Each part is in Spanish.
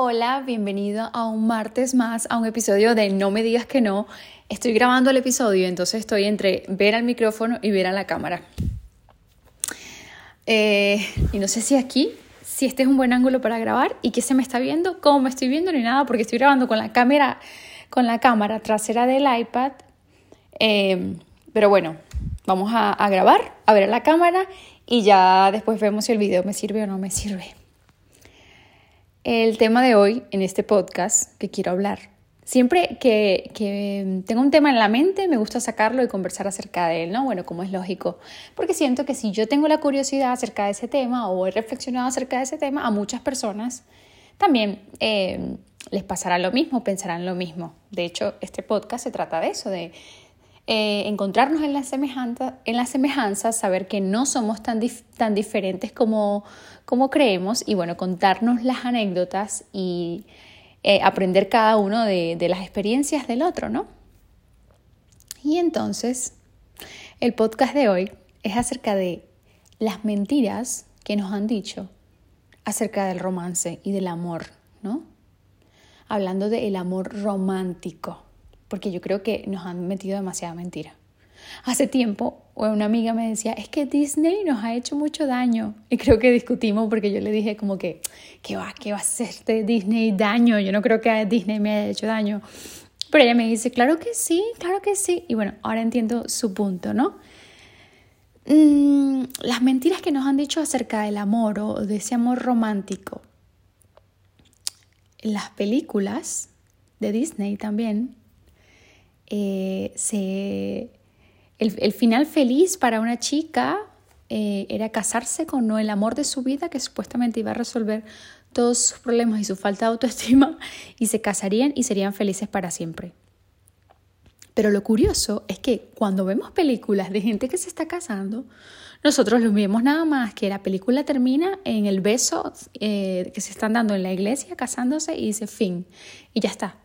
Hola, bienvenido a un martes más, a un episodio de No me digas que no. Estoy grabando el episodio, entonces estoy entre ver al micrófono y ver a la cámara. Eh, y no sé si aquí, si este es un buen ángulo para grabar y que se me está viendo, cómo me estoy viendo ni nada, porque estoy grabando con la cámara, con la cámara trasera del iPad. Eh, pero bueno, vamos a, a grabar, a ver a la cámara y ya después vemos si el video me sirve o no me sirve. El tema de hoy en este podcast que quiero hablar. Siempre que, que, tengo un tema en la mente, me gusta sacarlo y conversar acerca de él, ¿no? Bueno, como es lógico. Porque siento que si yo tengo la curiosidad acerca de ese tema o he reflexionado acerca de ese tema, a muchas personas también eh, les pasará lo mismo, pensarán lo mismo. De hecho, este podcast se trata de eso, de eh, encontrarnos en la, semejanza, en la semejanza, saber que no somos tan, tan diferentes como, como creemos y bueno, contarnos las anécdotas y eh, aprender cada uno de, de las experiencias del otro, ¿no? Y entonces, el podcast de hoy es acerca de las mentiras que nos han dicho acerca del romance y del amor, ¿no? Hablando del amor romántico porque yo creo que nos han metido demasiada mentira. Hace tiempo una amiga me decía, es que Disney nos ha hecho mucho daño. Y creo que discutimos porque yo le dije como que, ¿qué va, qué va a hacerte Disney daño? Yo no creo que a Disney me haya hecho daño. Pero ella me dice, claro que sí, claro que sí. Y bueno, ahora entiendo su punto, ¿no? Mm, las mentiras que nos han dicho acerca del amor o de ese amor romántico. Las películas de Disney también eh, se, el, final feliz para una chica eh, era casarse con ¿no? el amor de su vida que supuestamente iba a resolver todos sus problemas y su falta de autoestima y se casarían y serían felices para siempre. Pero lo curioso es que cuando vemos películas de gente que se está casando, nosotros lo vemos nada más que la película termina en el beso eh, que se están dando en la iglesia casándose y dice fin. Y ya está,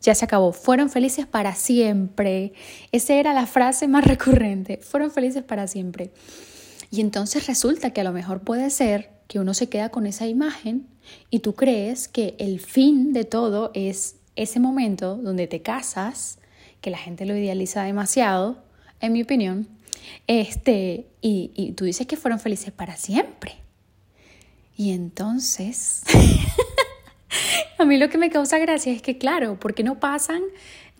ya se acabó, fueron felices para siempre. Esa era la frase más recurrente, fueron felices para siempre. Y entonces resulta que a lo mejor puede ser que uno se queda con esa imagen y tú crees que el fin de todo es ese momento donde te casas, que la gente lo idealiza demasiado, en mi opinión, este, y, y tú dices que fueron felices para siempre. Y entonces A mí lo que me causa gracia es que, claro, porque no pasan,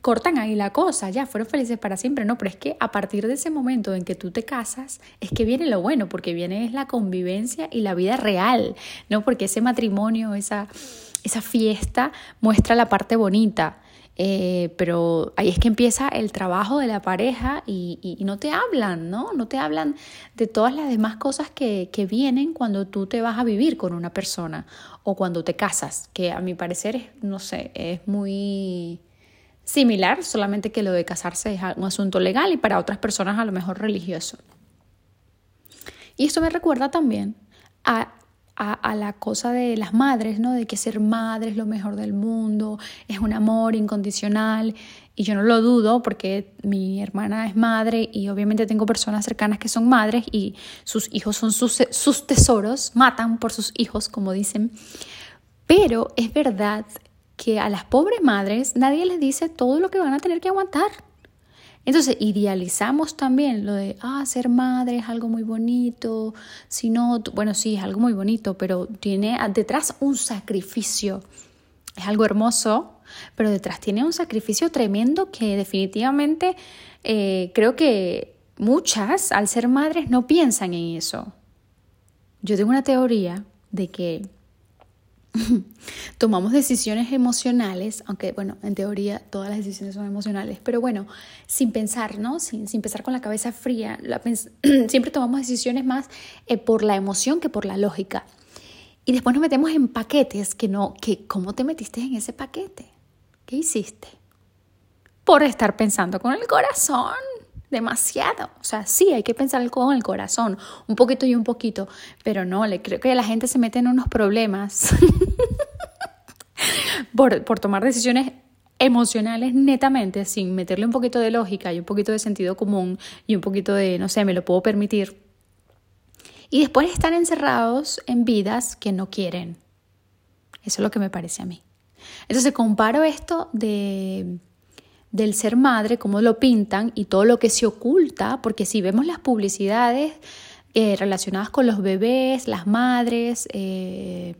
cortan ahí la cosa, ya fueron felices para siempre, no, pero es que a partir de ese momento en que tú te casas, es que viene lo bueno, porque viene es la convivencia y la vida real, ¿no? Porque ese matrimonio, esa, esa fiesta muestra la parte bonita. Eh, pero ahí es que empieza el trabajo de la pareja y, no te hablan, ¿no? No te hablan de todas las demás cosas que, que, vienen cuando tú te vas a vivir con una persona o cuando te casas, que a mi parecer es, no sé, es muy similar, solamente que lo de casarse es un asunto legal y para otras personas a lo mejor religioso. Y esto me recuerda también a a, la cosa de las madres, ¿no? De que ser madre es lo mejor del mundo, es un amor incondicional. Y yo no lo dudo porque mi hermana es madre y obviamente tengo personas cercanas que son madres y sus hijos son sus, sus tesoros, matan por sus hijos, como dicen. Pero es verdad que a las pobres madres nadie les dice todo lo que van a tener que aguantar. Entonces idealizamos también lo de, ah, ser madre es algo muy bonito, si no, bueno, sí, es algo muy bonito, pero tiene detrás un sacrificio. Es algo hermoso, pero detrás tiene un sacrificio tremendo que definitivamente eh, creo que muchas, al ser madres, no piensan en eso. Yo tengo una teoría de que tomamos decisiones emocionales, aunque bueno, en teoría todas las decisiones son emocionales, pero bueno, sin pensar, ¿no? Sin, sin pensar con la cabeza fría, siempre tomamos decisiones más eh, por la emoción que por la lógica. Y después nos metemos en paquetes que no, que ¿cómo te metiste en ese paquete? ¿Qué hiciste? Por estar pensando con el corazón demasiado. O sea, sí, hay que pensar con el corazón, un poquito y un poquito, pero no, le creo que la gente se mete en unos problemas por, por tomar decisiones emocionales netamente, sin meterle un poquito de lógica y un poquito de sentido común y un poquito de, no sé, me lo puedo permitir. Y después están encerrados en vidas que no quieren. Eso es lo que me parece a mí. Entonces comparo esto de, del ser madre, cómo lo pintan y todo lo que se oculta, porque si vemos las publicidades eh, relacionadas con los bebés, las madres, eh,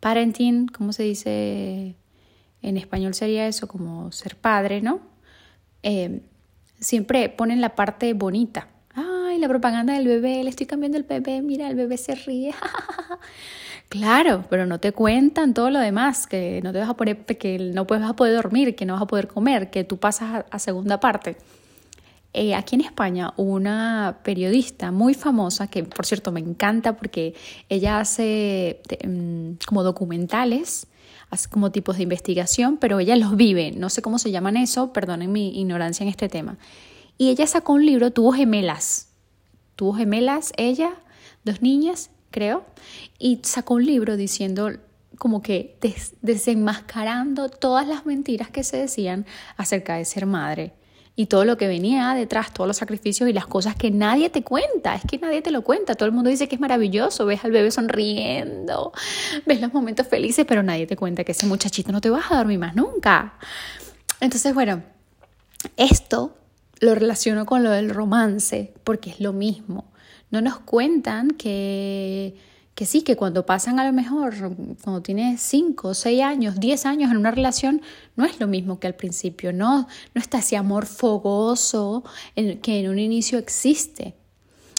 parenting, ¿cómo se dice? En español sería eso, como ser padre, ¿no? Eh, siempre ponen la parte bonita. Ay, la propaganda del bebé, le estoy cambiando el bebé, mira, el bebé se ríe. claro, pero no te cuentan todo lo demás, que no te vas a poner, que no vas a poder dormir, que no vas a poder comer, que tú pasas a segunda parte. Eh, aquí en España, una periodista muy famosa, que por cierto me encanta porque ella hace mm, como documentales, hace como tipos de investigación, pero ella los vive, no sé cómo se llaman eso, perdonen mi ignorancia en este tema. Y ella sacó un libro, tuvo gemelas, tuvo gemelas ella, dos niñas, creo, y sacó un libro diciendo como que desenmascarando todas las mentiras que se decían acerca de ser madre y todo lo que venía detrás, todos los sacrificios y las cosas que nadie te cuenta, es que nadie te lo cuenta, todo el mundo dice que es maravilloso, ves al bebé sonriendo, ves los momentos felices, pero nadie te cuenta que ese muchachito no te vas a dormir más nunca. Entonces, bueno, esto lo relaciono con lo del romance, porque es lo mismo. No nos cuentan que que sí, que cuando pasan a lo mejor, cuando tienes 5, 6 años, 10 años en una relación, no es lo mismo que al principio, no, no está ese amor fogoso que en un inicio existe.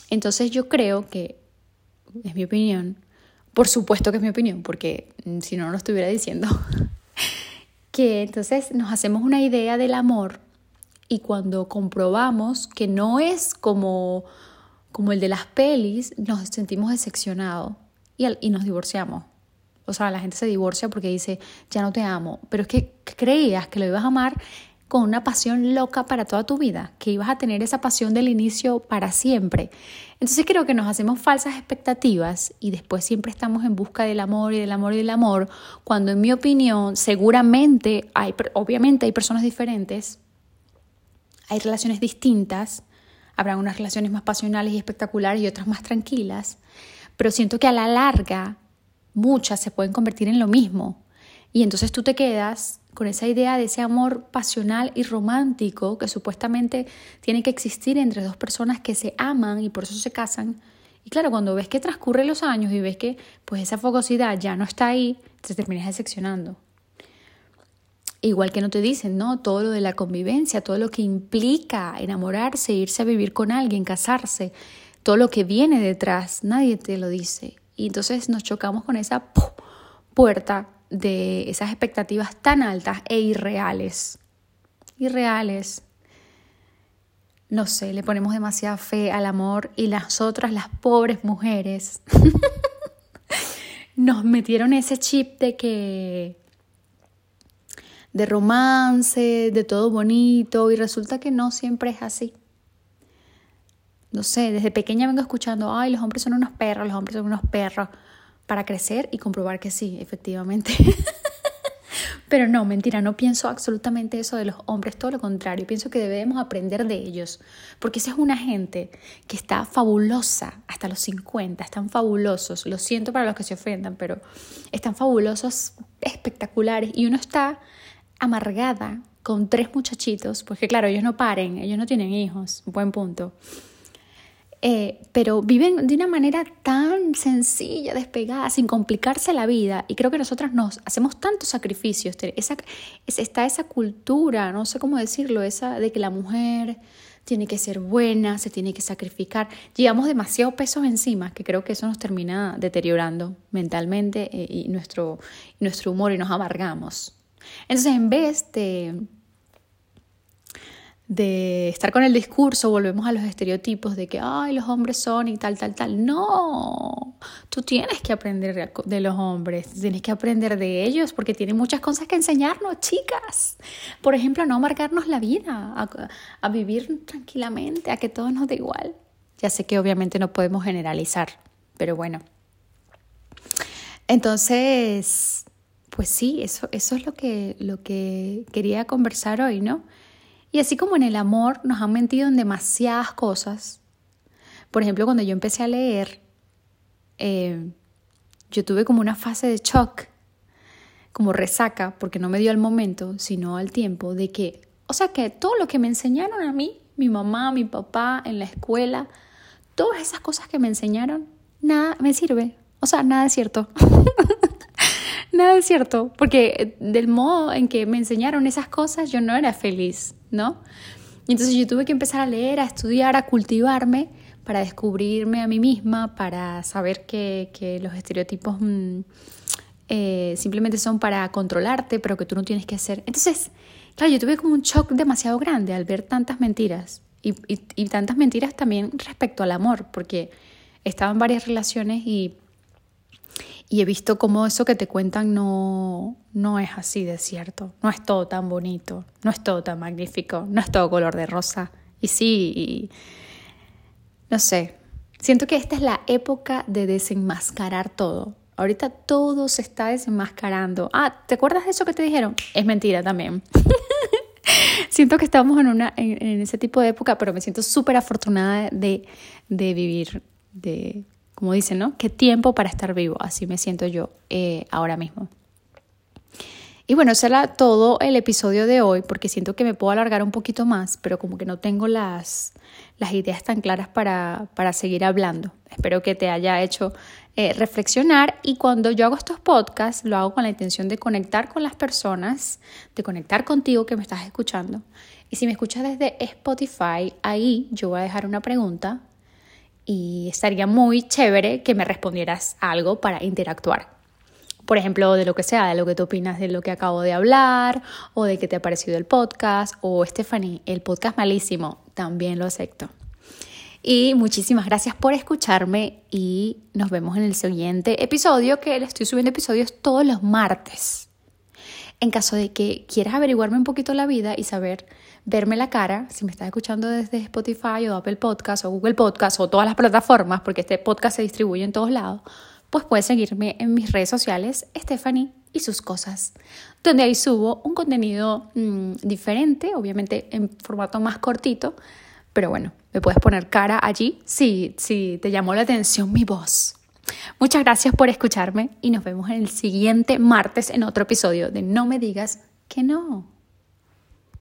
Entonces yo creo que, es mi opinión, por supuesto que es mi opinión, porque si no, no lo estuviera diciendo, que entonces nos hacemos una idea del amor y cuando comprobamos que no es como como el de las pelis, nos sentimos decepcionados y, nos divorciamos. O sea, la gente se divorcia porque dice, ya no te amo, pero es que creías que lo ibas a amar con una pasión loca para toda tu vida, que ibas a tener esa pasión del inicio para siempre. Entonces creo que nos hacemos falsas expectativas y después siempre estamos en busca del amor y del amor y del amor, cuando en mi opinión seguramente hay, obviamente hay personas diferentes, hay relaciones distintas, habrá unas relaciones más pasionales y espectaculares y otras más tranquilas, pero siento que a la larga muchas se pueden convertir en lo mismo. Y entonces tú te quedas con esa idea de ese amor pasional y romántico que supuestamente tiene que existir entre dos personas que se aman y por eso se casan. Y claro, cuando ves que transcurren los años y ves que pues esa fogosidad ya no está ahí, te terminas decepcionando. Igual que no te dicen, ¿no? Todo lo de la convivencia, todo lo que implica enamorarse, irse a vivir con alguien, casarse, todo lo que viene detrás, nadie te lo dice. Y entonces nos chocamos con esa puerta de esas expectativas tan altas e irreales. Irreales. No sé, le ponemos demasiada fe al amor y las otras, las pobres mujeres, nos metieron ese chip de que de romance, de todo bonito y resulta que no siempre es así no sé, desde pequeña vengo escuchando, ay, los hombres son unos perros, los hombres son unos perros, para crecer y comprobar que sí, efectivamente. Pero no, mentira, no pienso absolutamente eso de los hombres, todo lo contrario, pienso que debemos aprender de ellos, porque esa es una gente que está fabulosa hasta los 50, están fabulosos, lo siento para los que se ofendan, pero están fabulosos, espectaculares, y uno está amargada con tres muchachitos, porque claro, ellos no paren, ellos no tienen hijos, buen punto eh, pero viven de una manera tan sencilla, despegada, sin complicarse la vida. Y creo que nosotras nos hacemos tantos sacrificios. Esa, está esa cultura, no sé cómo decirlo, esa de que la mujer tiene que ser buena, se tiene que sacrificar. Llevamos demasiado pesos encima que creo que eso nos termina deteriorando mentalmente eh, y nuestro, nuestro humor y nos amargamos. Entonces, en vez de de estar con el discurso, volvemos a los estereotipos de que, ay, los hombres son y tal, tal, tal. No, tú tienes que aprender de los hombres, tienes que aprender de ellos porque tienen muchas cosas que enseñarnos, chicas. Por ejemplo, no amargarnos la vida, a, a vivir tranquilamente, a que todo nos dé igual. Ya sé que obviamente no podemos generalizar, pero bueno. Entonces, pues sí, eso, eso es lo que, lo que quería conversar hoy, ¿no? Y así como en el amor nos han mentido en demasiadas cosas. Por ejemplo, cuando yo empecé a leer, eh, yo tuve como una fase de shock como resaca, porque no me dio al momento, sino al tiempo, de que, o sea, que todo lo que me enseñaron a mí, mi mamá, mi papá, en la escuela, todas esas cosas que me enseñaron, nada me sirve. O sea, nada es cierto. nada es cierto, porque del modo en que me enseñaron esas cosas, yo no era feliz, ¿no? Y entonces yo tuve que empezar a leer, a estudiar, a cultivarme para descubrirme a mí misma, para saber que, que los estereotipos mm, eh, simplemente son para controlarte, pero que tú no tienes que hacer. Entonces, claro, yo tuve como un shock demasiado grande al ver tantas mentiras y, y, tantas mentiras también respecto al amor, porque estaba en varias relaciones y, y he visto cómo eso que te cuentan no, no es así de cierto, no es todo tan bonito, no es todo tan magnífico, no es todo color de rosa. Y sí, no sé, siento que esta es la época de desenmascarar todo. Ahorita todo se está desenmascarando. Ah, ¿te acuerdas de eso que te dijeron? Es mentira también. siento que estamos en, una, en, ese tipo de época, pero me siento súper afortunada de, de, vivir, de, como dicen, ¿no? Qué tiempo para estar vivo. Así me siento yo eh, ahora mismo. Y bueno, será todo el episodio de hoy porque siento que me puedo alargar un poquito más, pero como que no tengo las, las ideas tan claras para, para seguir hablando. Espero que te haya hecho eh, reflexionar y cuando yo hago estos podcasts lo hago con la intención de conectar con las personas, de conectar contigo que me estás escuchando. Y si me escuchas desde Spotify, ahí yo voy a dejar una pregunta y estaría muy chévere que me respondieras algo para interactuar por ejemplo, de lo que sea, de lo que tú opinas de lo que acabo de hablar, o de qué te ha parecido el podcast, o Stephanie, el podcast malísimo, también lo acepto. Y muchísimas gracias por escucharme y nos vemos en el siguiente episodio, que le estoy subiendo episodios todos los martes. En caso de que quieras averiguarme un poquito la vida y saber verme la cara, si me estás escuchando desde Spotify o Apple Podcast o Google Podcast o todas las plataformas, porque este podcast se distribuye en todos lados, pues puedes seguirme en mis redes sociales, Stephanie y sus cosas, donde ahí subo un contenido mm, diferente, obviamente en formato más cortito, pero bueno, me puedes poner cara allí si, si te llamó la atención mi voz. Muchas gracias por escucharme y nos vemos en el siguiente martes en otro episodio de No me digas que no.